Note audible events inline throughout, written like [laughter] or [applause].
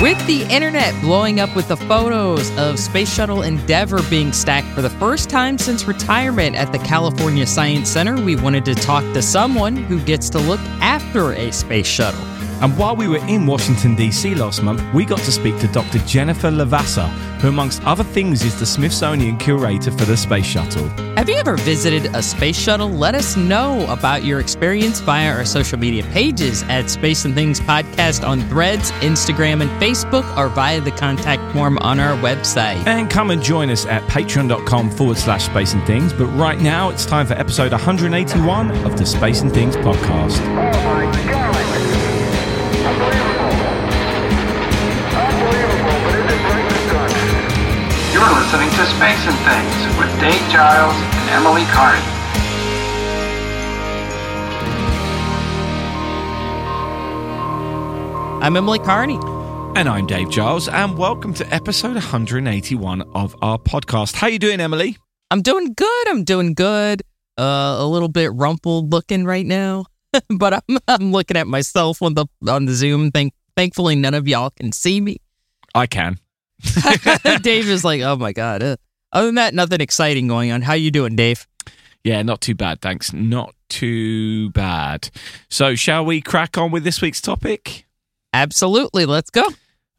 With the internet blowing up with the photos of Space Shuttle Endeavour being stacked for the first time since retirement at the California Science Center, we wanted to talk to someone who gets to look after a space shuttle. And while we were in Washington, D.C. last month, we got to speak to Dr. Jennifer Levasseur, who, amongst other things, is the Smithsonian curator for the Space Shuttle. Have you ever visited a space shuttle? Let us know about your experience via our social media pages at Space and Things Podcast on Threads, Instagram, and Facebook, or via the contact form on our website. And come and join us at patreon.com forward slash space and things. But right now, it's time for episode 181 of the Space and Things podcast. Oh, listening to Space and Things with Dave Giles and Emily Carney. I'm Emily Carney. And I'm Dave Giles, and welcome to episode 181 of our podcast. How you doing, Emily? I'm doing good. I'm doing good. Uh, a little bit rumpled looking right now, [laughs] but I'm I'm looking at myself on the on the Zoom. Thank thankfully none of y'all can see me. I can. [laughs] Dave is like, oh my god. Uh, other than that, nothing exciting going on. How are you doing, Dave? Yeah, not too bad, thanks. Not too bad. So, shall we crack on with this week's topic? Absolutely. Let's go.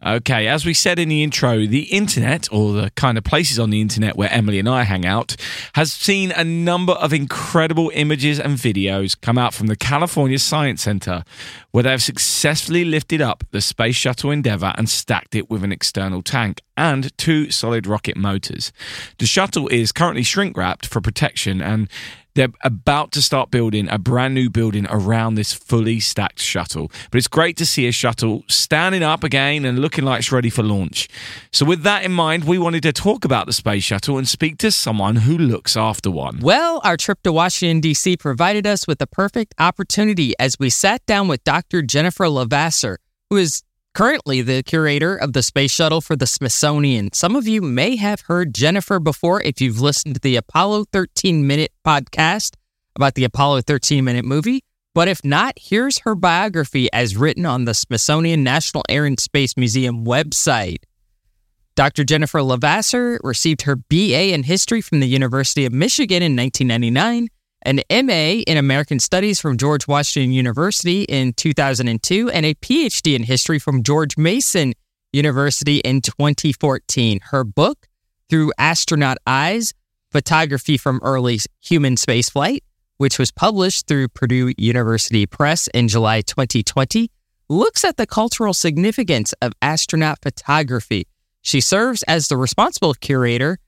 Okay, as we said in the intro, the internet, or the kind of places on the internet where Emily and I hang out, has seen a number of incredible images and videos come out from the California Science Center, where they have successfully lifted up the Space Shuttle Endeavour and stacked it with an external tank and two solid rocket motors. The shuttle is currently shrink wrapped for protection and they're about to start building a brand new building around this fully stacked shuttle. But it's great to see a shuttle standing up again and looking like it's ready for launch. So, with that in mind, we wanted to talk about the space shuttle and speak to someone who looks after one. Well, our trip to Washington, D.C. provided us with the perfect opportunity as we sat down with Dr. Jennifer Levasseur, who is currently the curator of the space shuttle for the Smithsonian. Some of you may have heard Jennifer before if you've listened to the Apollo 13 minute podcast about the Apollo 13 minute movie. But if not, here's her biography as written on the Smithsonian National Air and Space Museum website. Dr. Jennifer Levasseur received her BA in history from the University of Michigan in 1999, an MA in American Studies from George Washington University in 2002, and a PhD in history from George Mason University in 2014. Her book, Through Astronaut Eyes Photography from Early Human Spaceflight, which was published through Purdue University Press in July 2020, looks at the cultural significance of astronaut photography. She serves as the responsible curator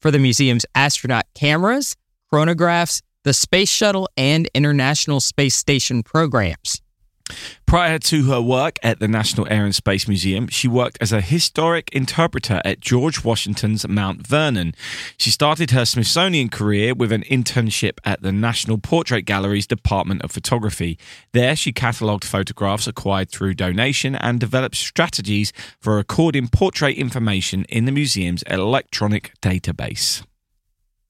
for the museum's astronaut cameras, chronographs, the Space Shuttle, and International Space Station programs. Prior to her work at the National Air and Space Museum, she worked as a historic interpreter at George Washington's Mount Vernon. She started her Smithsonian career with an internship at the National Portrait Gallery's Department of Photography. There, she catalogued photographs acquired through donation and developed strategies for recording portrait information in the museum's electronic database.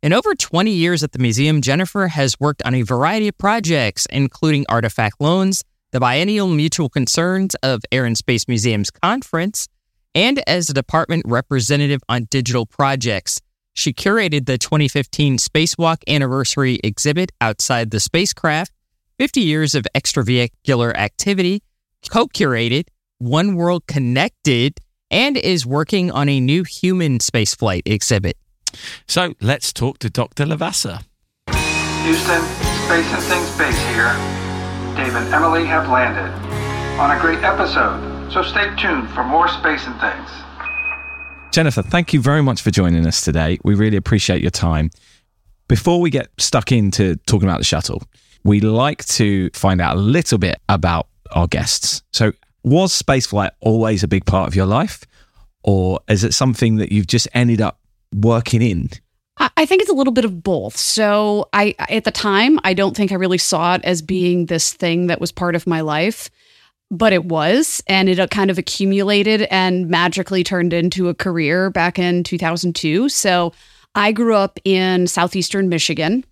In over 20 years at the museum, Jennifer has worked on a variety of projects, including artifact loans, the Biennial Mutual Concerns of Air and Space Museums Conference, and as a department representative on digital projects. She curated the 2015 Spacewalk Anniversary exhibit outside the spacecraft, 50 years of extravehicular activity, co curated One World Connected, and is working on a new human spaceflight exhibit. So let's talk to Dr. Levasseur. Houston, Space and Things Base here. Dave and Emily have landed on a great episode, so stay tuned for more Space and Things. Jennifer, thank you very much for joining us today. We really appreciate your time. Before we get stuck into talking about the shuttle, we like to find out a little bit about our guests. So, was spaceflight always a big part of your life, or is it something that you've just ended up working in? I think it's a little bit of both. So I at the time, I don't think I really saw it as being this thing that was part of my life, but it was and it uh, kind of accumulated and magically turned into a career back in 2002. So I grew up in southeastern Michigan,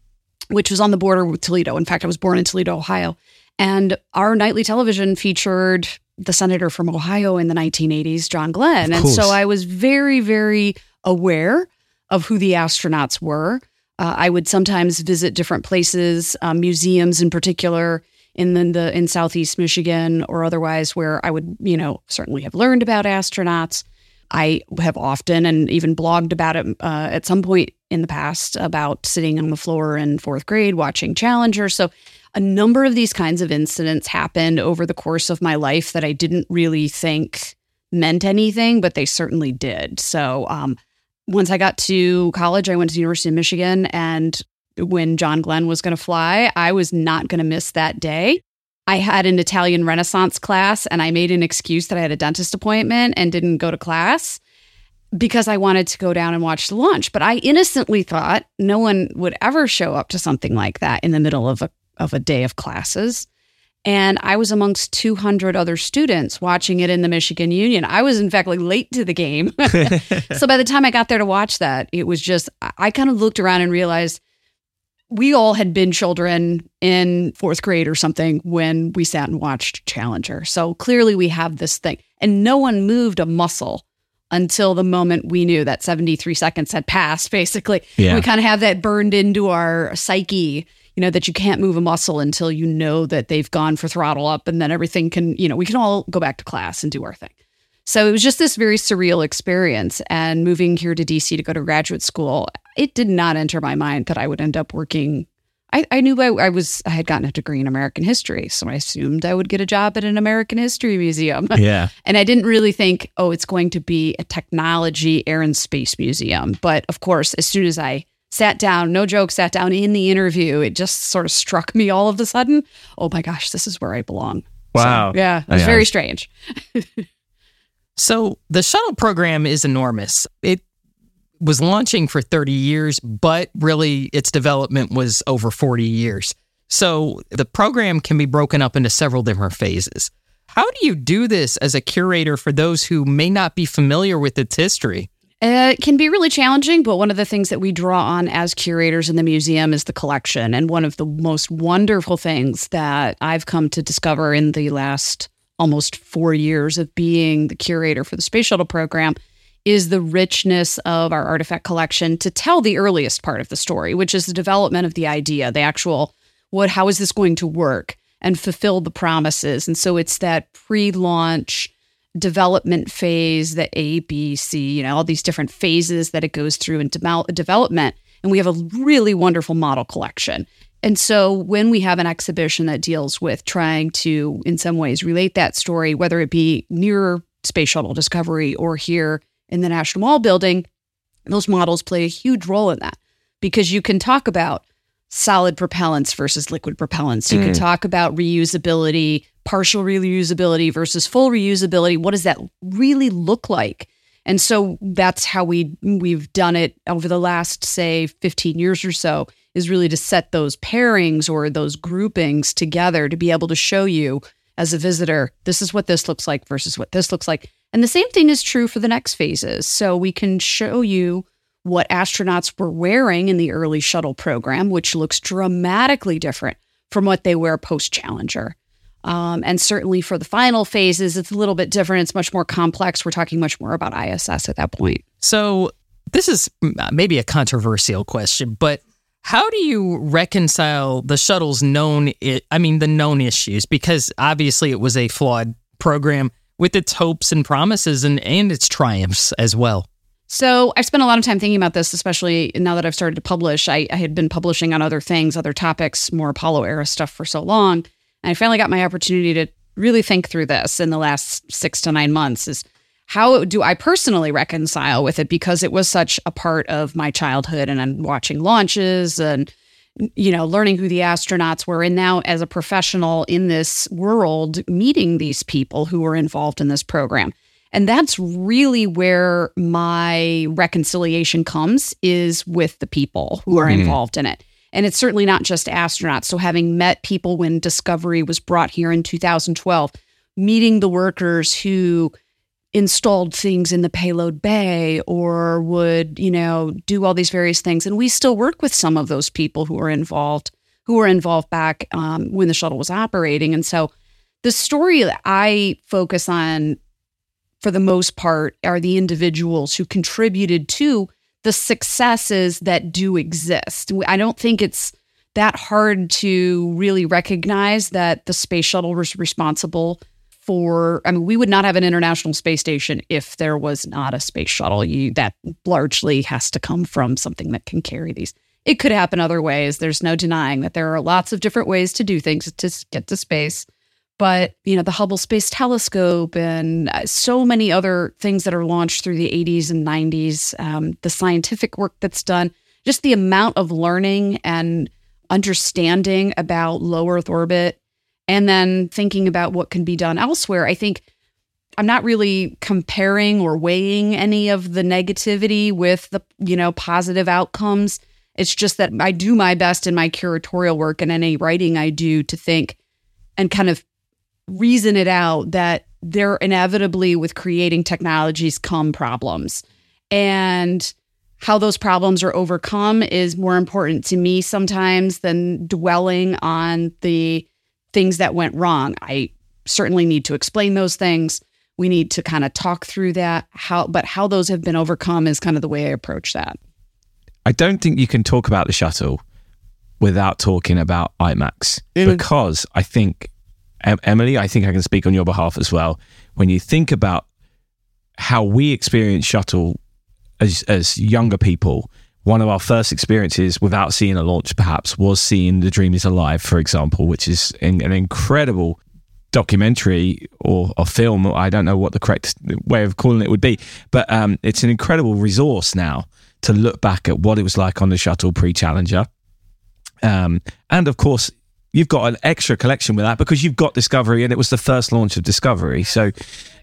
which was on the border with Toledo. In fact, I was born in Toledo, Ohio. And our nightly television featured the senator from Ohio in the 1980s, John Glenn. And so. I was very, very aware of who the astronauts were. Uh, I would sometimes visit different places, uh, museums in particular, in the, the in Southeast Michigan or otherwise, where I would, you know, certainly have learned about astronauts. I have often and even blogged about it uh, at some point in the past about sitting on the floor in fourth grade watching Challenger. So, a number of these kinds of incidents happened over the course of my life that I didn't really think meant anything, but they certainly did. So, um, once I got to college, I went to the University of Michigan, and when John Glenn was going to fly, I was not going to miss that day. I had an Italian Renaissance class, and I made an excuse that I had a dentist appointment and didn't go to class because I wanted to go down and watch the launch. But I innocently thought no one would ever show up to something like that in the middle of a of a day of classes. And I was amongst 200 other students watching it in the Michigan Union. I was, in fact, like late to the game. [laughs] so by the time I got there to watch that, it was just, I, kind of looked around and realized we all had been children in fourth grade or something when we sat and watched Challenger. So clearly we have this thing. And no one moved a muscle until the moment we knew that 73 seconds had passed, basically. Yeah. We kind of have that burned into our psyche, you know, that you can't move a muscle until you know that they've gone for throttle up and then everything can, you know, we can all go back to class and do our thing. So it was just this very surreal experience. And moving here to DC to go to graduate school, it did not enter my mind that I would end up working. I, I knew I, I was I had gotten a degree in American history, so I assumed I would get a job at an American history museum. [laughs] Yeah. And I didn't really think, oh, it's going to be a technology air and space museum. But of course, as soon as I sat down, no joke, sat down in the interview, it just sort of struck me all of a sudden. Oh my gosh, this is where I belong. So, Wow. yeah, it was Yeah. very strange. [laughs] So the shuttle program is enormous. It was launching for 30 years, but really its development was over 40 years. So the program can be broken up into several different phases. How do you do this as a curator for those who may not be familiar with its history? Uh, It can be really challenging, but one of the things that we draw on as curators in the museum is the collection. And one of the most wonderful things that I've come to discover in the last almost four years of being the curator for the Space Shuttle program is the richness of our artifact collection to tell the earliest part of the story, which is the development of the idea, the actual what, how is this going to work and fulfill the promises. And so it's that pre launch development phase, the A, B, C, you know, all these different phases that it goes through in demel- development. And we have a really wonderful model collection. And so when we have an exhibition that deals with trying to, in some ways, relate that story, whether it be near Space Shuttle Discovery or here in the National Mall building, those models play a huge role in that because you can talk about solid propellants versus liquid propellants. You can mm. talk about reusability, partial reusability versus full reusability. What does that really look like? And so that's how we we've done it over the last say 15 years or so is really to set those pairings or those groupings together to be able to show you as a visitor this is what this looks like versus what this looks like. And the same thing is true for the next phases. So we can show you what astronauts were wearing in the early shuttle program, which looks dramatically different from what they wear post Challenger. Um, and certainly for the final phases, it's a little bit different. It's much more complex. We're talking much more about ISS at that point. So this is mm, maybe a controversial question, but how do you reconcile the shuttle's known i I mean the known issues because obviously it was a flawed program with its hopes and promises and and its triumphs as well. So I've spent a lot of time thinking about this, especially now that I've started to publish. I, I had been publishing on other things, other topics, more Apollo era stuff for so long. And I finally got my opportunity to really think through this in the last six to nine months is how do I personally reconcile with it because it was such a part of my childhood and I'm watching launches and you know learning who the astronauts were. And now as a professional in this world meeting these people who were involved in this program. And that's really where my reconciliation comes is with the people who are mm-hmm. involved in it. And it's certainly not just astronauts. So having met people when Discovery was brought here in 2012, meeting the workers who installed things in the payload bay or would, you know, do all these various things. And we still work with some of those people who are involved, who were involved back um, when the shuttle was operating. And so the story that I focus on for the most part are the individuals who contributed to the successes that do exist. I don't think it's that hard to really recognize that the space shuttle was responsible for I mean we would not have an international space station if there was not a space shuttle. You that largely has to come from something that can carry these. It could happen other ways. There's no denying that there are lots of different ways to do things to get to space. But, you know, the Hubble Space Telescope and uh, so many other things that are launched through the 80s and 90s, um, the scientific work that's done, just the amount of learning and understanding about low Earth orbit, and then thinking about what can be done elsewhere. I think I'm not really comparing or weighing any of the negativity with the, you know, positive outcomes. It's just that I do my best in my curatorial work and any writing I do to think and kind of reason it out that there inevitably with creating technologies come problems. And how those problems are overcome is more important to me sometimes than dwelling on the things that went wrong. I certainly need to explain those things. We need to kind of talk through that. How but how those have been overcome is kind of the way i approach that. I don't think you can talk about the shuttle without talking about imax because i think Emily, I think I can speak on your behalf as well. When you think about how we experience shuttle as as younger people, one of our first experiences without seeing a launch perhaps was seeing The Dream is Alive, for example, which is an, an incredible documentary or a film. I don't know what the correct way of calling it would be, but um, it's an incredible resource now to look back at what it was like on the shuttle pre Challenger. Um, and of course, you've got an extra collection with that because you've got Discovery and it was the first launch of Discovery. So,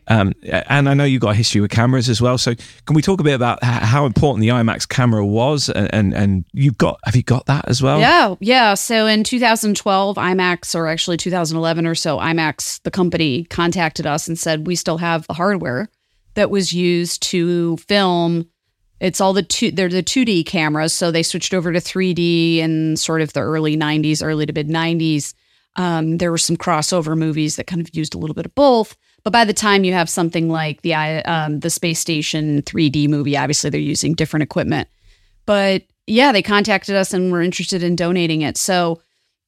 um, and I know you've got a history with cameras as well. So, can we talk a bit about how important the IMAX camera was? And, and, and you've got, have you got that as well? Yeah. Yeah. So, in 2012, IMAX, or actually 2011 or so, IMAX, the company, contacted us and said, we still have the hardware that was used to film it's all the two they're the 2D cameras, so they switched over to 3D in sort of the early 90s, early to mid 90s. Um, there were some crossover movies that kind of used a little bit of both. But by the time you have something like the um, the space station 3D movie, obviously they're using different equipment. But yeah, they contacted us and were interested in donating it. So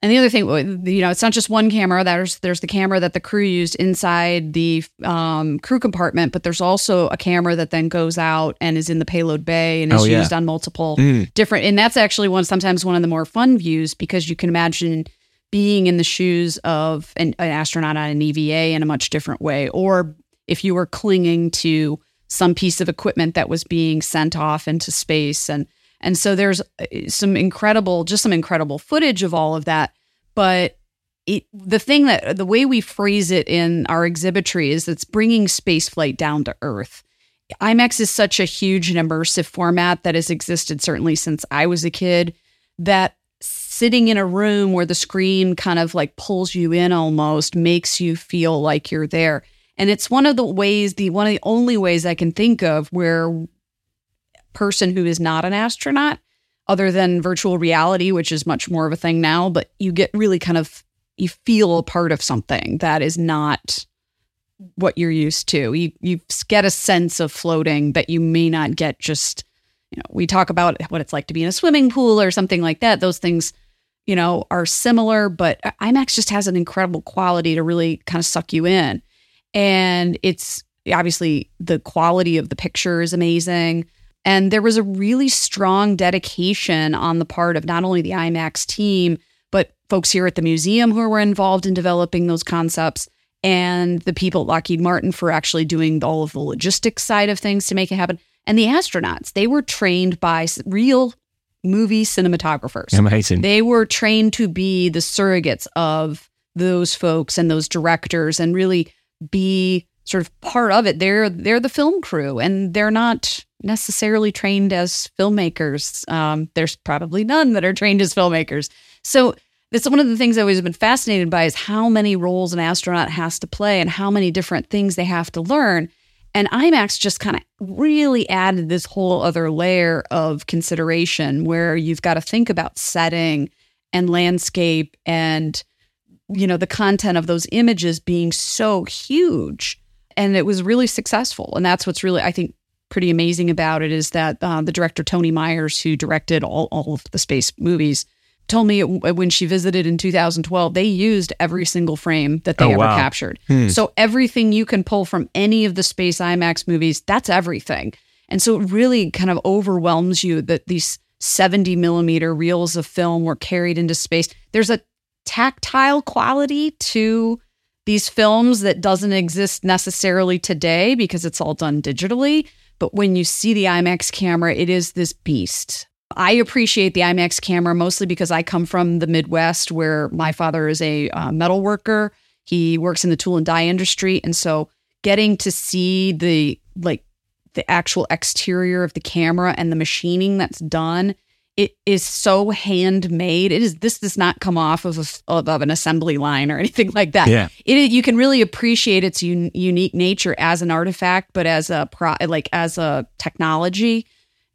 and the other thing, you know, it's not just one camera. There's there's the camera that the crew used inside the um, crew compartment, but there's also a camera that then goes out and is in the payload bay and is oh, yeah. used on multiple mm. different. And that's actually one sometimes one of the more fun views because you can imagine being in the shoes of an, an astronaut on an EVA in a much different way, or if you were clinging to some piece of equipment that was being sent off into space and and so there's uh, some incredible, just some incredible footage of all of that. But it, the thing that the way we phrase it in our exhibitry is it's bringing spaceflight down to earth. IMAX is such a huge and immersive format that has existed certainly since I was a kid that sitting in a room where the screen kind of like pulls you in almost makes you feel like you're there. And it's one of the ways, the one of the only ways I can think of where person who is not an astronaut, other than virtual reality, which is much more of a thing now, but you get really kind of you feel a part of something that is not what you're used to. You you get a sense of floating that you may not get just you know, we talk about what it's like to be in a swimming pool or something like that. Those things, you know, are similar, but IMAX just has an incredible quality to really kind of suck you in. And it's obviously the quality of the picture is amazing. And there was a really strong dedication on the part of not only the IMAX team, but folks here at the museum who were involved in developing those concepts and the people at Lockheed Martin for actually doing all of the logistics side of things to make it happen. And the astronauts, they were trained by real movie cinematographers. Amazing. They were trained to be the surrogates of those folks and those directors and really be sort of part of it. They're they're the film crew and they're not necessarily trained as filmmakers. Um, there's probably none that are trained as filmmakers. So that's one of the things I've always been fascinated by is how many roles an astronaut has to play and how many different things they have to learn. And IMAX just kind of really added this whole other layer of consideration where you've got to think about setting and landscape and you know, the content of those images being so huge. And it was really successful. And that's what's really, I think, pretty amazing about it is that uh, the director, Toni Myers, who directed all, all of the space movies, told me it, when she visited in 2012, they used every single frame that they Oh, ever wow. captured. So everything you can pull from any of the space IMAX movies, that's everything. And so it really kind of overwhelms you that these 70 millimeter reels of film were carried into space. There's a tactile quality to these films that doesn't exist necessarily today because it's all done digitally. But when you see the IMAX camera, it is this beast. I appreciate the IMAX camera mostly because I come from the Midwest where my father is a uh, metal worker. He works in the tool and die industry. And so getting to see the like the actual exterior of the camera and the machining that's done it is so handmade. It is this does not come off of, a, of, of an assembly line or [laughs] anything like that. Yeah. it you can really appreciate its un, unique nature as an artifact but as a pro like as a technology.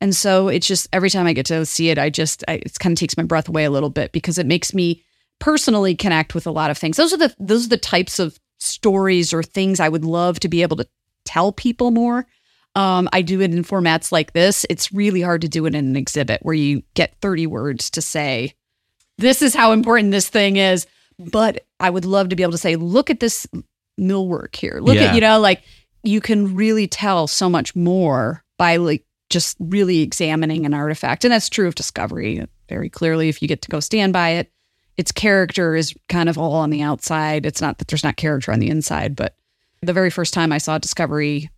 And so it's just every time i get to see it i just I, it kind of takes my breath away a little bit because it makes me personally connect with a lot of things. Those are the those are the types of stories or things i would love to be able to tell people more um, I do it in formats like this. It's really hard to do it in an exhibit where you get 30 words to say, this is how important this thing is. But I would love to be able to say, look at this millwork here. Look Yeah. at, you know, like you can really tell so much more by like just really examining an artifact. And that's true of Discovery very clearly. If you get to go stand by it, its character is kind of all on the outside. It's not that there's not character on the inside, but the very first time I saw Discovery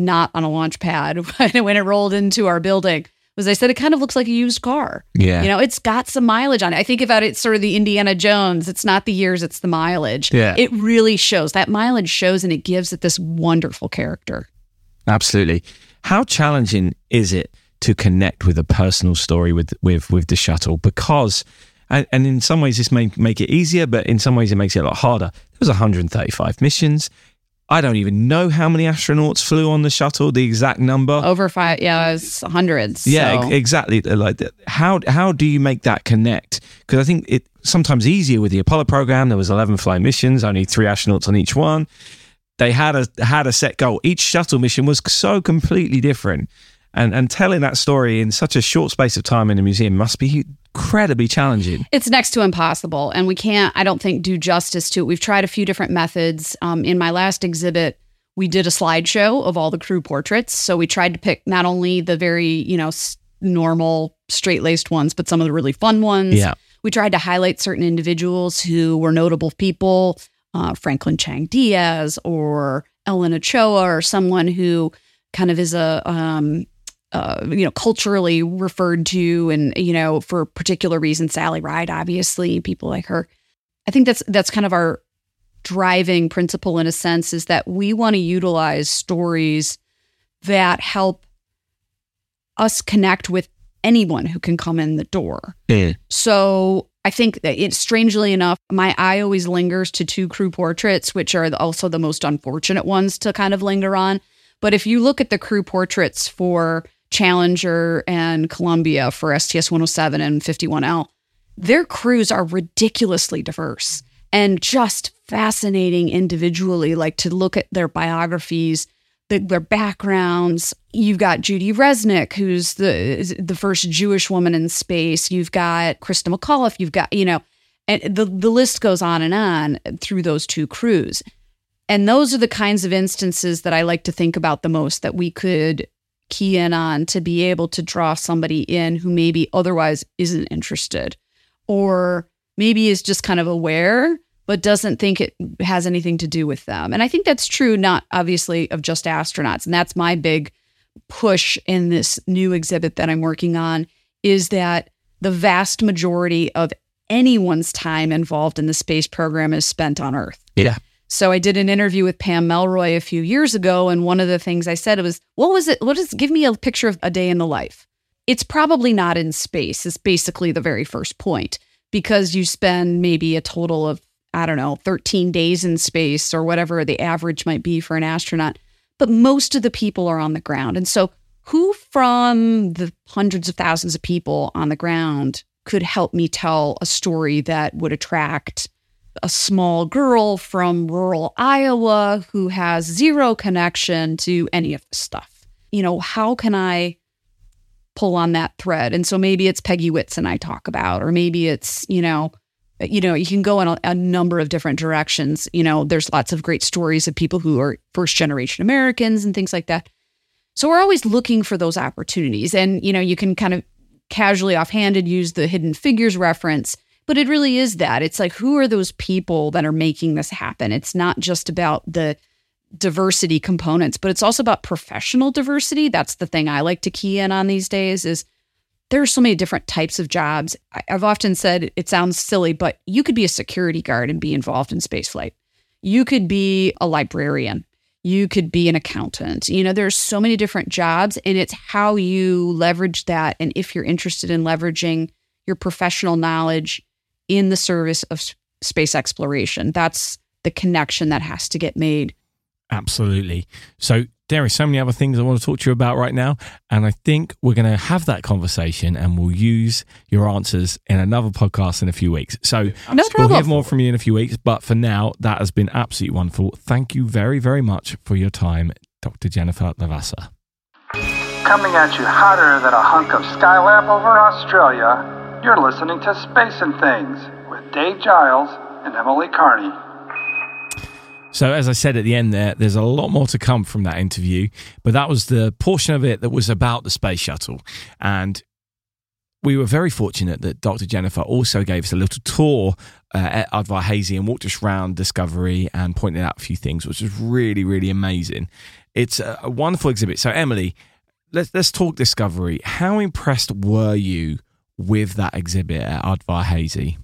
not on a launch pad [laughs] when it rolled into our building was I said it kind of looks like a used car. Yeah. You know, it's got some mileage on it. I think about it sort of the Indiana Jones. It's not the years, it's the mileage. Yeah. It really shows. That mileage shows and it gives it this wonderful character. Absolutely. How challenging is it to connect with a personal story with with with the shuttle? Because and, and in some ways this may make it easier, but in some ways it makes it a lot harder. There was 135 missions. I don't even know how many astronauts flew on the shuttle, the exact number. Over five, yeah, it's hundreds. Yeah, so. ex- exactly. Uh, like that. how how do you make that connect? Because I think it sometimes easier with the Apollo program. There was eleven flying missions, only three astronauts on each one. They had a had a set goal. Each shuttle mission was so completely different, and and telling that story in such a short space of time in a museum must be incredibly challenging. It's next to impossible, and we can't, I don't think, do justice to it. We've tried a few different methods. Um, in my last exhibit, we did a slideshow of all the crew portraits. So we tried to pick not only the very, you know, s- normal, straight laced ones, but some of the really fun ones. Yeah. We tried to highlight certain individuals who were notable people, uh, Franklin Chang Diaz or Ellen Ochoa, or someone who kind of is a, um, uh, you know, culturally referred to, and you know, for particular reasons, Sally Ride, obviously, people like her. I think that's that's kind of our driving principle in a sense is that we want to utilize stories that help us connect with anyone who can come in the door. Yeah. So I think that it's strangely enough, my eye always lingers to two crew portraits, which are also the most unfortunate ones to kind of linger on. But if you look at the crew portraits for Challenger and Columbia for STS 107 and 51L, their crews are ridiculously diverse and just fascinating individually. Like to look at their biographies, the, their backgrounds. You've got Judy Resnik, who's the the first Jewish woman in space. You've got Christa McAuliffe. You've got you know, and the the list goes on and on through those two crews. And those are the kinds of instances that I like to think about the most that we could key in on to be able to draw somebody in who maybe otherwise isn't interested or maybe is just kind of aware but doesn't think it has anything to do with them. And I think that's true not obviously of just astronauts. And that's my big push in this new exhibit that I'm working on is that the vast majority of anyone's time involved in the space program is spent on Earth. Yeah. So I did an interview with Pam Melroy a few years ago, and one of the things I said was, "What was it? What is? Give me a picture of a day in the life." It's probably not in space. It's basically the very first point because you spend maybe a total of I don't know, 13 days in space or whatever the average might be for an astronaut. But most of the people are on the ground. And so, who from the hundreds of thousands of people on the ground could help me tell a story that would attract a small girl from rural Iowa who has zero connection to any of this stuff. You know, how can I pull on that thread? And so maybe it's Peggy Whitson I talk about, or maybe it's, you know, you know, you can go in a, a, number of different directions. You know, there's lots of great stories of people who are first generation Americans and things like that. So we're always looking for those opportunities. And, you know, you can kind of casually offhanded use the hidden figures reference, but it really is that. It's like, who are those people that are making this happen? It's not just about the diversity components, but it's also about professional diversity. That's the thing I like to key in on these days is there are so many different types of jobs. I've often said it sounds silly, but you could be a security guard and be involved in spaceflight. You could be a librarian. You could be an accountant. You know, there's so many different jobs, and it's how you leverage that. And if you're interested in leveraging your professional knowledge in the service of space exploration, that's the connection that has to get made. Absolutely. So there are so many other things I want to talk to you about right now. And I think we're going to have that conversation and we'll use your answers in another podcast in a few weeks. So no we'll hear more from you in a few weeks. But for now, that has been absolutely wonderful. Thank you very, very much for your time, Dr. Jennifer Levasseur. Coming at you hotter than a hunk of Skylab over in Australia, you're listening to Space and Things with Dave Giles and Emily Carney. So, as I said at the end there, there's a lot more to come from that interview, but that was the portion of it that was about the space shuttle. And we were very fortunate that Dr. Jennifer also gave us a little tour uh, at Udvar-Hazy and walked us around Discovery and pointed out a few things, which was really, really amazing. It's a, a wonderful exhibit. So, Emily, let's, let's talk Discovery. How impressed were you with that exhibit at Udvar-Hazy?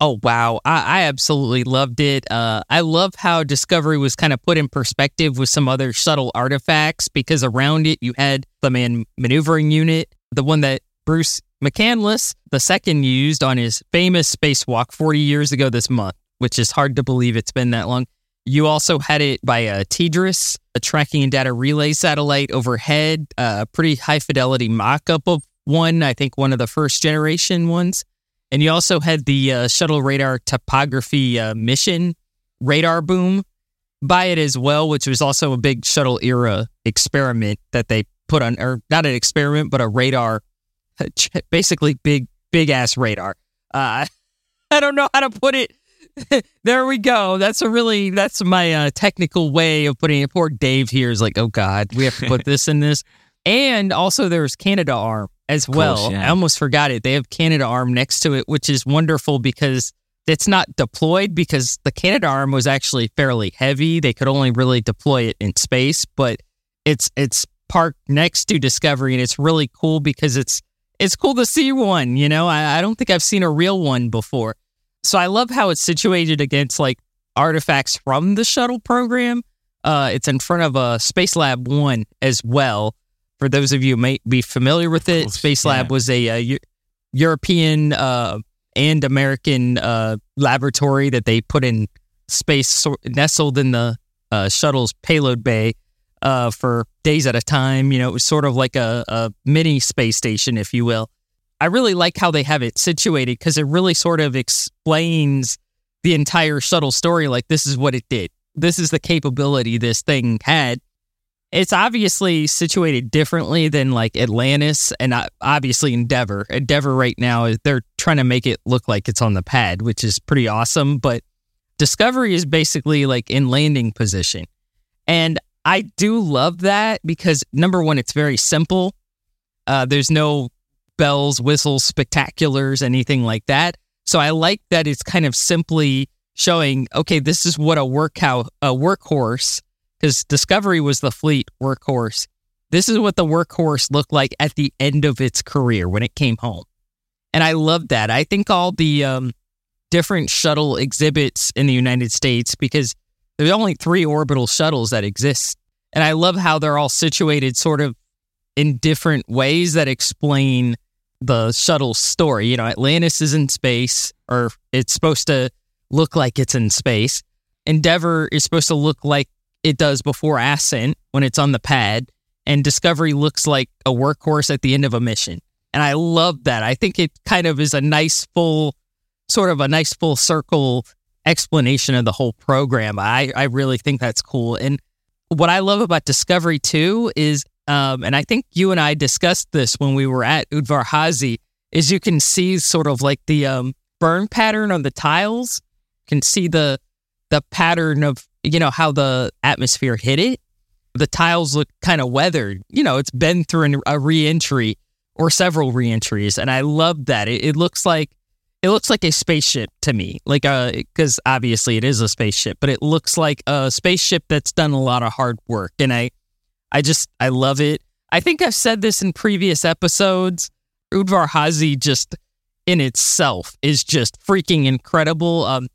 Oh wow, I, I absolutely loved it. Uh, I love how Discovery was kind of put in perspective with some other subtle artifacts because around it you had the man maneuvering unit, the one that Bruce McCandless, the second, used on his famous spacewalk 40 years ago this month, which is hard to believe it's been that long. You also had it by a TDRS, a tracking and data relay satellite overhead, a pretty high fidelity mock up of one, I think one of the first generation ones. And you also had the uh, shuttle radar topography uh, mission radar boom by it as well, which was also a big shuttle era experiment that they put on, or not an experiment, but a radar, [laughs] basically big, big ass radar. Uh, [laughs] I don't know how to put it. [laughs] there we go. That's a really, that's my uh, technical way of putting it. Poor Dave here is like, oh God, we have to put this in this. And also there's Canadarm as well. Yeah. I almost forgot it. They have Canadarm next to it, which is wonderful because it's not deployed because the Canadarm was actually fairly heavy. They could only really deploy it in space, but it's it's parked next to Discovery and it's really cool because it's it's cool to see one, you know. I, I don't think I've seen a real one before. So I love how it's situated against like artifacts from the shuttle program. Uh, it's in front of a Space Lab One as well, for those of you who may be familiar with it, Spacelab yeah. was a, a European uh, and American uh, laboratory that they put in space, so, nestled in the uh, shuttle's payload bay uh, for days at a time. You know, it was sort of like a, a mini space station, if you will. I really like how they have it situated because it really sort of explains the entire shuttle story. Like, this is what it did. This is the capability this thing had it's obviously situated differently than like Atlantis and obviously Endeavour. Endeavour right now is they're trying to make it look like it's on the pad, which is pretty awesome. But Discovery is basically like in landing position. And I do love that because number one, it's very simple. Uh, there's no bells, whistles, spectaculars, anything like that. So I like that it's kind of simply showing, okay, this is what a work how a workhorse because Discovery was the fleet workhorse. This is what the workhorse looked like at the end of its career when it came home. And I love that. I think all the um, different shuttle exhibits in the United States, because there's only three orbital shuttles that exist. And I love how they're all situated sort of in different ways that explain the shuttle story. You know, Atlantis is in space, or it's supposed to look like it's in space. Endeavour is supposed to look like it does before Ascent when it's on the pad, and Discovery looks like a workhorse at the end of a mission. And I love that. I think it kind of is a nice full, sort of a nice full circle explanation of the whole program. I, I really think that's cool. And what I love about Discovery too is, um, and I think you and I discussed this when we were at Udvar-Hazy, is you can see sort of like the um, burn pattern on the tiles. You can see the the pattern of you know how the atmosphere hit it. The tiles look kind of weathered. You know, it's been through an, a reentry or several reentries, and I love that. It, it looks like it looks like a spaceship to me, like a because obviously it is a spaceship, but it looks like a spaceship that's done a lot of hard work, and I, I just I love it. I think I've said this in previous episodes. Udvar-Hazy just in itself is just freaking incredible. Um,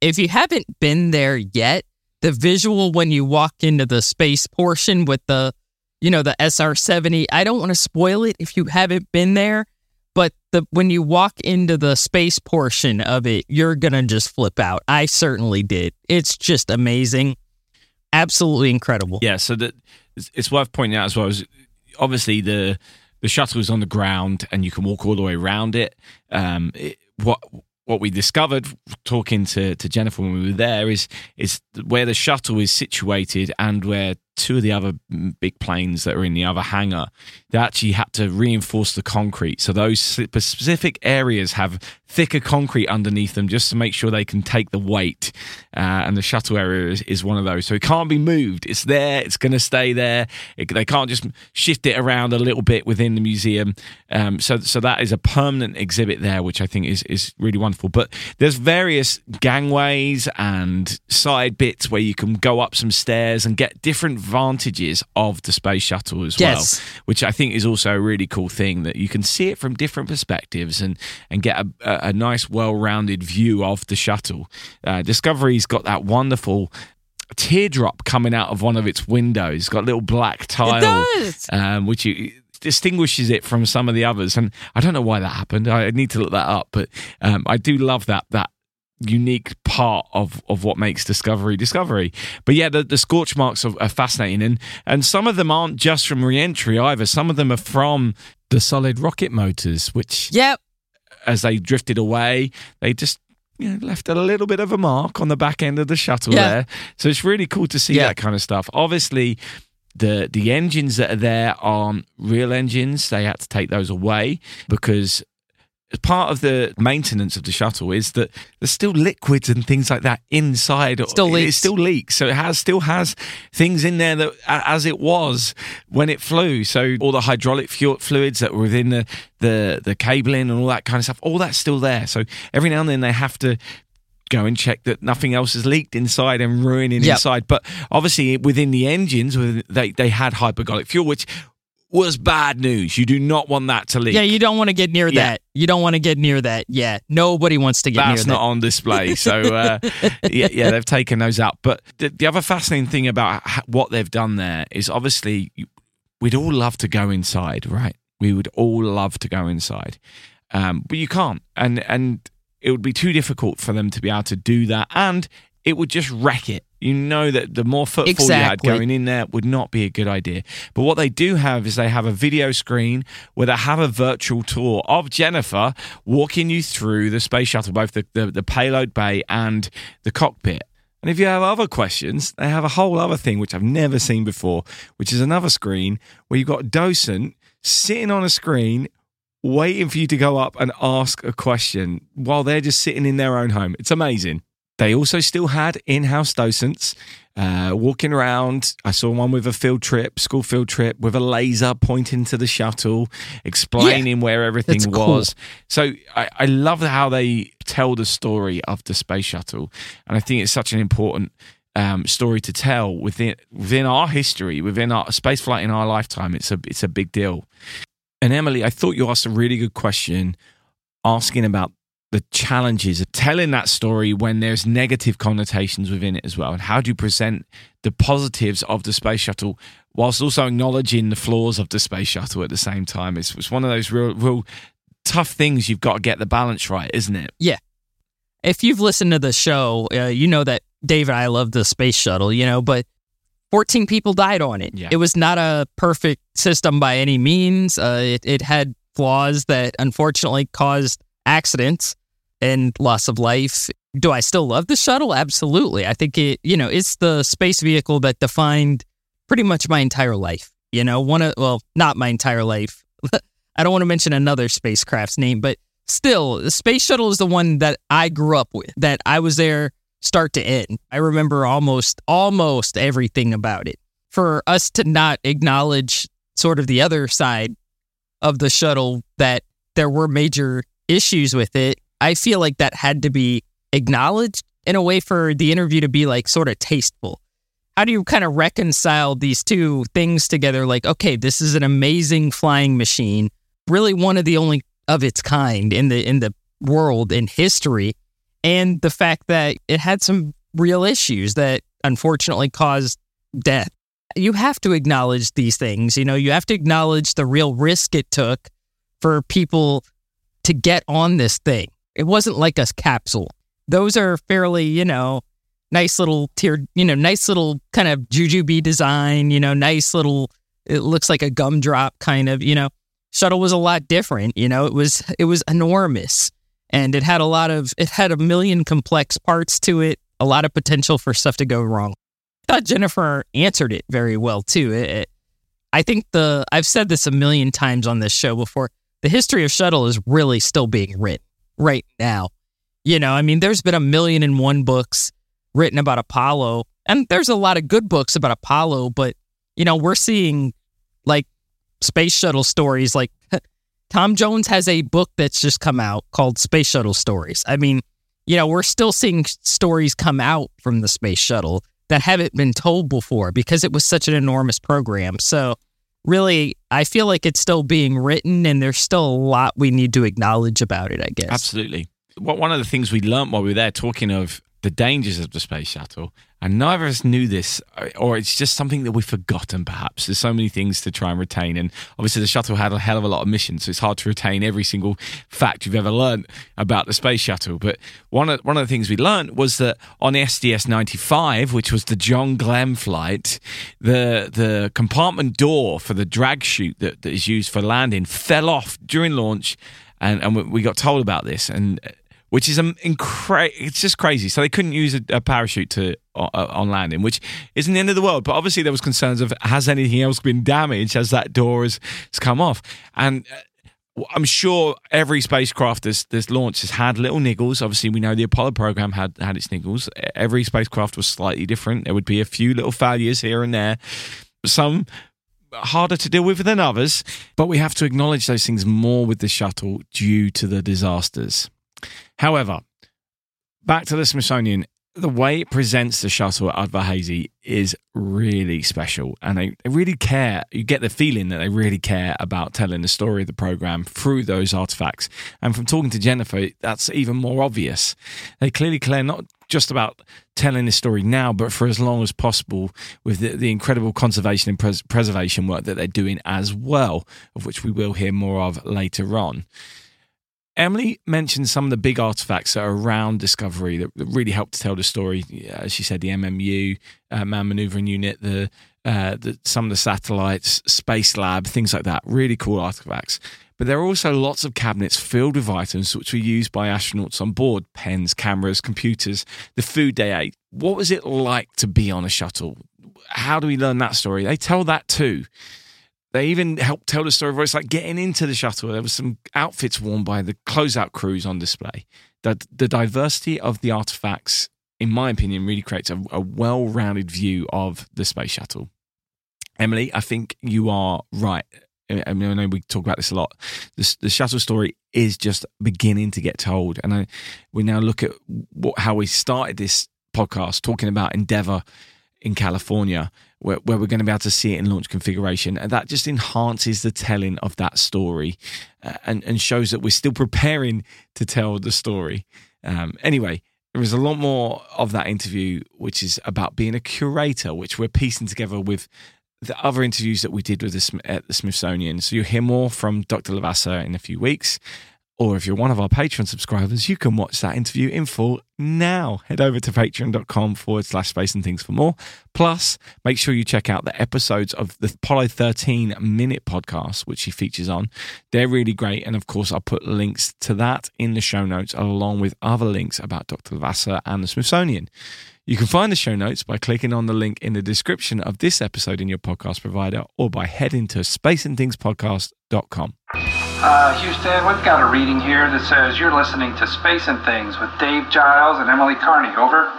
if you haven't been there yet, the visual when you walk into the space portion with the, you know, the SR 70, I don't want to spoil it if you haven't been there, but the when you walk into the space portion of it, you're going to just flip out. I certainly did. It's just amazing. Absolutely incredible. Yeah, so that it's worth pointing out as well as obviously the the shuttle is on the ground and you can walk all the way around it. Um, it what what we discovered talking to, to Jennifer when we were there is is where the shuttle is situated and where two of the other big planes that are in the other hangar, they actually had to reinforce the concrete. So those specific areas have thicker concrete underneath them just to make sure they can take the weight. Uh, and the shuttle area is, is, one of those. So it can't be moved. It's there. It's going to stay there. It, they can't just shift it around a little bit within the museum. Um, so, so that is a permanent exhibit there, which I think is, is really wonderful. But there's various gangways and side bits where you can go up some stairs and get different advantages of the space shuttle as yes. well, which I think is also a really cool thing that you can see it from different perspectives and and get a, a nice, well-rounded view of the shuttle. Uh, Discovery's got that wonderful teardrop coming out of one of its windows. It's got a little black tile, um, which you, distinguishes it from some of the others. And I don't know why that happened. I need to look that up, but um, I do love that that unique part of, of what makes discovery discovery. But yeah the, the scorch marks are, are, fascinating and and some of them aren't just from re-entry either. Some of them are from the solid rocket motors which yep. as they drifted away they just you know, left a little bit of a mark on the back end of the shuttle yeah. there. So it's really cool to see yeah. that kind of stuff. Obviously the the engines that are there aren't real engines. They had to take those away because part of the maintenance of the shuttle is that there's still liquids and things like that inside. Still leaks. It still leaks. So it has still has things in there that as it was when it flew. So all the hydraulic fluids that were within the, the, the cabling and all that kind of stuff, all that's still there. So every now and then they have to go and check that nothing else has leaked inside and ruining yep. inside. But obviously, within the engines, they they had hypergolic fuel, which was bad news. You do not want that to leak. Yeah, you don't want to get near yeah. that. You don't want to get near that. Yeah, nobody wants to get That's near that. That's not on display. So, uh, [laughs] yeah, yeah, they've taken those out. But the, the other fascinating thing about what they've done there is obviously we'd all love to go inside, right? We would all love to go inside, um, but you can't, and and it would be too difficult for them to be able to do that, and it would just wreck it you know that the more footfall exactly. you had going in there would not be a good idea. But what they do have is they have a video screen where they have a virtual tour of Jennifer walking you through the space shuttle, both the, the, the payload bay and the cockpit. And if you have other questions, they have a whole other thing which I've never seen before, which is another screen where you've got a docent sitting on a screen waiting for you to go up and ask a question while they're just sitting in their own home. It's amazing. They also still had in house docents uh, walking around. I saw one with a field trip, school field trip, with a laser pointing to the shuttle, explaining yeah, where everything was. Cool. So I, I love how they tell the story of the space shuttle. And I think it's such an important um, story to tell within within our history, within our space flight in our lifetime. It's a it's a big deal. And Emily, I thought you asked a really good question, asking about the challenges of telling that story when there's negative connotations within it as well. And how do you present the positives of the space shuttle whilst also acknowledging the flaws of the space shuttle at the same time? It's, it's one of those real real tough things you've got to get the balance right isn't it? Yeah. If you've listened to the show uh, you know that david i love the space shuttle you know but 14 people died on it. Yeah. it was not a perfect system by any means. Uh, it, it had flaws that unfortunately caused accidents and loss of life. Do I still love the shuttle? Absolutely. I think it, you know, it's the space vehicle that defined pretty much my entire life. You know, one of, well, not my entire life. [laughs] I don't want to mention another spacecraft's name, but still, the space shuttle is the one that I grew up with, that I was there start to end. I remember almost, almost everything about it. For us to not acknowledge sort of the other side of the shuttle, that there were major issues with it, I feel like that had to be acknowledged in a way for the interview to be like sort of tasteful. How do you kind of reconcile these two things together? Like, okay, this is an amazing flying machine, really one of the only of its kind in the in the world in history, and the fact that it had some real issues that unfortunately caused death. You have to acknowledge these things. You know, you have to acknowledge the real risk it took for people to get on this thing. It wasn't like a capsule. Those are fairly, you know, nice little tiered, you know, nice little kind of jujube design, you know, nice little, it looks like a gumdrop kind of, you know. Shuttle was a lot different, you know, it was, it was enormous and it had a lot of, it had a million complex parts to it, a lot of potential for stuff to go wrong. I thought Jennifer answered it very well too. It, it, I think the, I've said this a million times on this show before, the history of Shuttle is really still being written right now. You know, I mean, there's been a million and one books written about Apollo. And there's a lot of good books about Apollo, but you know, we're seeing like space shuttle stories. Like [laughs] Tom Jones has a book that's just come out called Space Shuttle Stories. I mean, you know, we're still seeing stories come out from the space shuttle that haven't been told before because it was such an enormous program. So, really, I feel like it's still being written and there's still a lot we need to acknowledge about it, I guess. Absolutely. What one of the things we learned while we were there talking of the dangers of the space shuttle. And neither of us knew this, uh, or it's just something that we've forgotten, perhaps. There's so many things to try and retain. And obviously, the shuttle had a hell of a lot of missions, so it's hard to retain every single fact you've ever learned about the space shuttle. But one of, one of the things we learned was that on STS 95, which was the John Glenn flight, the, the compartment door for the drag chute that, that is used for landing fell off during launch. And, and we got told about this. And which is um, incre- it's just crazy. So they couldn't use a, a parachute to uh, on landing, which isn't the end of the world. But obviously there was concerns of has anything else been damaged as that door has, has come off, and. Uh, I'm sure every spacecraft this this launch has had little niggles. Obviously, we know the Apollo program had had its niggles. Every spacecraft was slightly different. There would be a few little failures here and there. Some harder to deal with than others, but we have to acknowledge those things more with the shuttle due to the disasters. However, back to the Smithsonian, the way it presents the shuttle at Udvar-Hazy is really special. And they, they really care. You get the feeling that they really care about telling the story of the program through those artifacts. And from talking to Jennifer, that's even more obvious. They clearly care not just about telling this story now, but for as long as possible with the, the incredible conservation and pres- preservation work that they're doing as well, of which we will hear more of later on. Emily mentioned some of the big artifacts that are around Discovery that really helped to tell the story. As she said, the MMU, uh, Man Maneuvering Unit, the, uh, the, some of the satellites, Spacelab, things like that. Really cool artifacts. But there are also lots of cabinets filled with items which were used by astronauts on board pens, cameras, computers, the food they ate. What was it like to be on a shuttle? How do we learn that story? They tell that too. They even helped tell the story of it's like getting into the shuttle. There was some outfits worn by the closeout crews on display. That the diversity of the artifacts, in my opinion, really creates a, a well-rounded view of the space shuttle. Emily, I think you are right. I mean, I know we talk about this a lot. The, the shuttle story is just beginning to get told, and I, we now look at what, how we started this podcast talking about Endeavour in California where, where we're going to be able to see it in launch configuration. And that just enhances the telling of that story uh, and, and shows that we're still preparing to tell the story. Um, anyway, there is a lot more of that interview, which is about being a curator, which we're piecing together with the other interviews that we did with the, at the Smithsonian. So you'll hear more from Dr. Levasseur in a few weeks. Or if you're one of our Patreon subscribers, you can watch that interview in full now. Head over to patreon.com forward slash space and things for more. Plus, make sure you check out the episodes of the Apollo 13 minute podcast, which he features on. They're really great. And of course, I'll put links to that in the show notes along with other links about Dr. Levasseur and the Smithsonian. You can find the show notes by clicking on the link in the description of this episode in your podcast provider or by heading to spaceandthingspodcast.com. Uh, Houston, we've got a reading here that says you're listening to Space and Things with Dave Giles and Emily Carney. Over.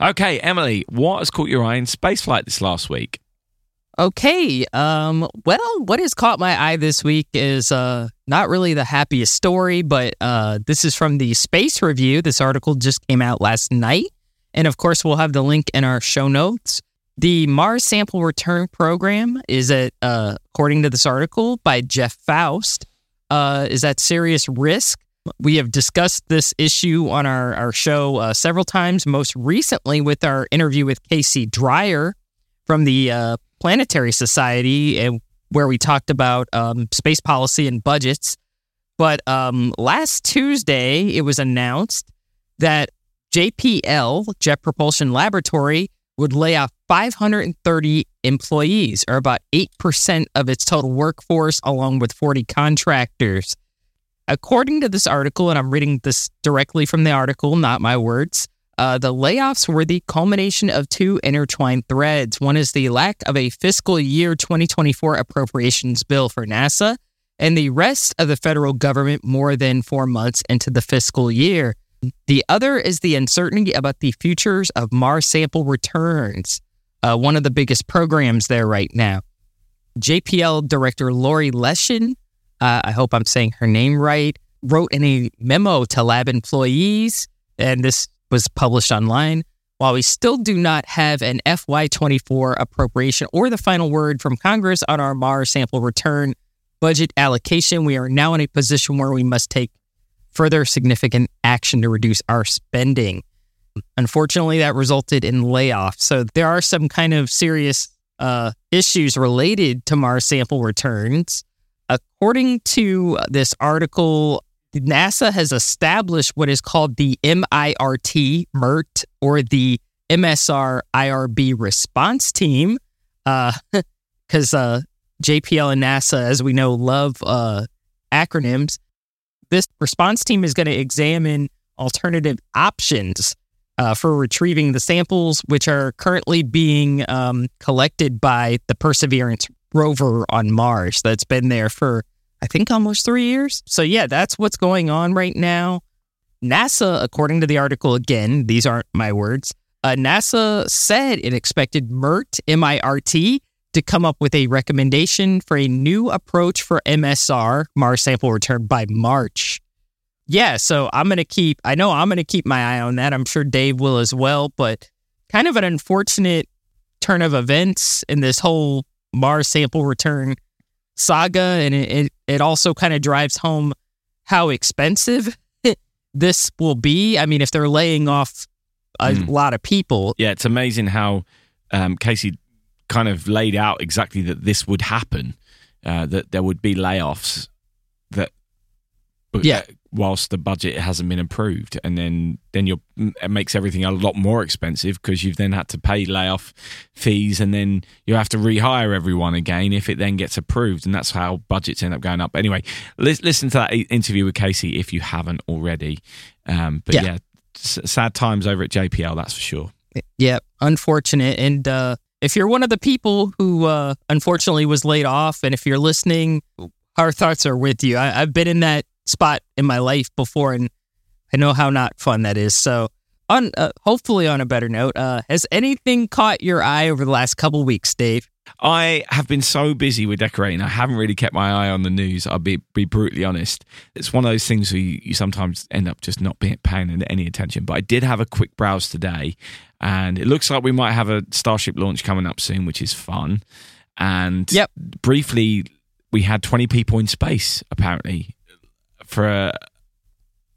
Okay, Emily, what has caught your eye in spaceflight this last week? Okay. Um, well, what has caught my eye this week is uh, not really the happiest story, but uh, this is from the Space Review. This article just came out last night. And of course, we'll have the link in our show notes. The Mars Sample Return Program is at, uh, according to this article by Jeff Faust, uh, is at serious risk. We have discussed this issue on our, our show uh, several times, most recently with our interview with Casey Dreyer from the uh, Planetary Society, and where we talked about um, space policy and budgets. But um, last Tuesday, it was announced that JPL, Jet Propulsion Laboratory, would lay off 530 employees, or about 8% of its total workforce, along with 40 contractors. According to this article, and I'm reading this directly from the article, not my words, uh, the layoffs were the culmination of two intertwined threads. One is the lack of a fiscal year 2024 appropriations bill for NASA, and the rest of the federal government more than four months into the fiscal year. The other is the uncertainty about the futures of Mars sample returns, uh, one of the biggest programs there right now. JPL director Laurie Leshin, uh, I hope I'm saying her name right, wrote in a memo to lab employees, and this was published online. While we still do not have an FY24 appropriation or the final word from Congress on our Mars sample return budget allocation, we are now in a position where we must take further significant action to reduce our spending. Unfortunately, that resulted in layoffs. So there are some kind of serious uh, issues related to Mars sample returns. According to this article, NASA has established what is called the MIRT, MERT, or the MSR IRB response team, because uh, [laughs] uh, JPL and NASA, as we know, love uh, acronyms. This response team is going to examine alternative options uh, for retrieving the samples, which are currently being um, collected by the Perseverance rover on Mars that's been there for I think almost three years. So, yeah, that's what's going on right now. NASA, according to the article, again, these aren't my words, uh, NASA said it expected MERT, M I R T, to come up with a recommendation for a new approach for MSR, Mars sample return, by March. Yeah, so I'm going to keep, I know I'm going to keep my eye on that. I'm sure Dave will as well, but kind of an unfortunate turn of events in this whole Mars sample return saga, and it, it, also kind of drives home how expensive [laughs] this will be. I mean, if they're laying off a mm. lot of people. Yeah, it's amazing how um, Casey kind of laid out exactly that this would happen, uh, that there would be layoffs, that yeah, whilst the budget hasn't been approved, and then then you're it makes everything a lot more expensive because you've then had to pay layoff fees, and then you have to rehire everyone again if it then gets approved, and that's how budgets end up going up. Anyway, listen to that interview with Casey if you haven't already. Um, but yeah, yeah sad times over at JPL, that's for sure. Yeah, unfortunate, and uh, if you're one of the people who uh, unfortunately was laid off, and if you're listening, our thoughts are with you. I, I've been in that spot in my life before, and I know how not fun that is. So, on uh, hopefully on a better note, uh, has anything caught your eye over the last couple weeks, Dave? I have been so busy with decorating, I haven't really kept my eye on the news. I'll be be brutally honest. It's one of those things where you, you sometimes end up just not being paying any attention. But I did have a quick browse today, and it looks like we might have a Starship launch coming up soon, which is fun. And yep. briefly, we had 20 people in space apparently for a,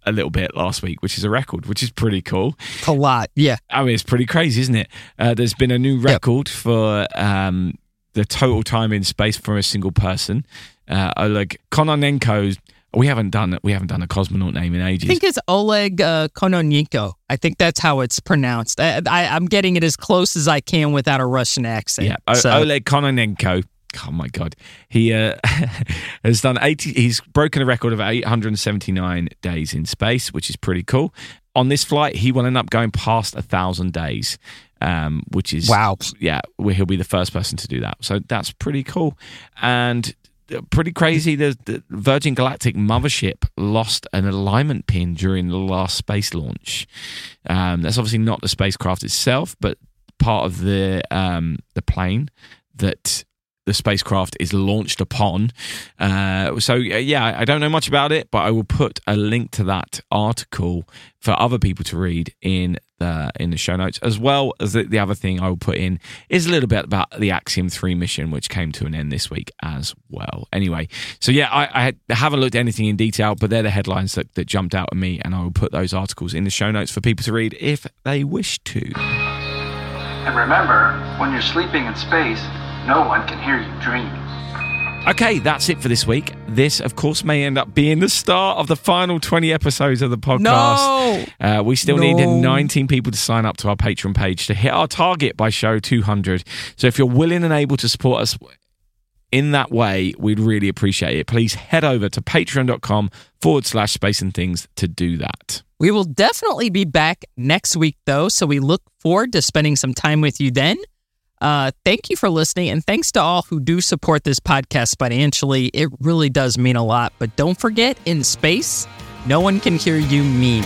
a little bit last week, which is a record, which is pretty cool. A lot, yeah. I mean, it's pretty crazy, isn't it? Uh, there's been a new record yep. for um, the total time in space for a single person. Uh, Oleg Kononenko. We haven't done we haven't done a cosmonaut name in ages. I think it's Oleg uh, Kononenko. I think that's how it's pronounced. I, I, am getting it as close as I can without a Russian accent. Yeah, o- So- Oleg Kononenko. Oh my god, he uh, [laughs] has done eighty. He's broken a record of eight hundred and seventy nine days in space, which is pretty cool. On this flight, he will end up going past a thousand days, um, which is Wow. Yeah, where he'll be the first person to do that. So that's pretty cool and uh, pretty crazy. The, the Virgin Galactic mothership lost an alignment pin during the last space launch. Um, that's obviously not the spacecraft itself, but part of the um, the plane that the spacecraft is launched upon. Uh, so uh, yeah, I don't know much about it, but I will put a link to that article for other people to read in the in the show notes, as well as the, the other thing I will put in is a little bit about the Axiom Three mission, which came to an end this week as well. Anyway, so yeah, I, I haven't looked at anything in detail, but they're the headlines that, that jumped out at me, and I will put those articles in the show notes for people to read if they wish to. And remember, when you're sleeping in space, no one can hear you dream. Okay, that's it for this week. This, of course, may end up being the start of the final 20 episodes of the podcast. No. Uh, we still No. need 19 people to sign up to our Patreon page to hit our target by show 200. So if you're willing and able to support us in that way, we'd really appreciate it. Please head over to patreon.com forward slash space and things to do that. We will definitely be back next week, though. So we look forward to spending some time with you then. Uh, thank you for listening, and thanks to all who do support this podcast financially. It really does mean a lot. But don't forget, in space, no one can hear you mean.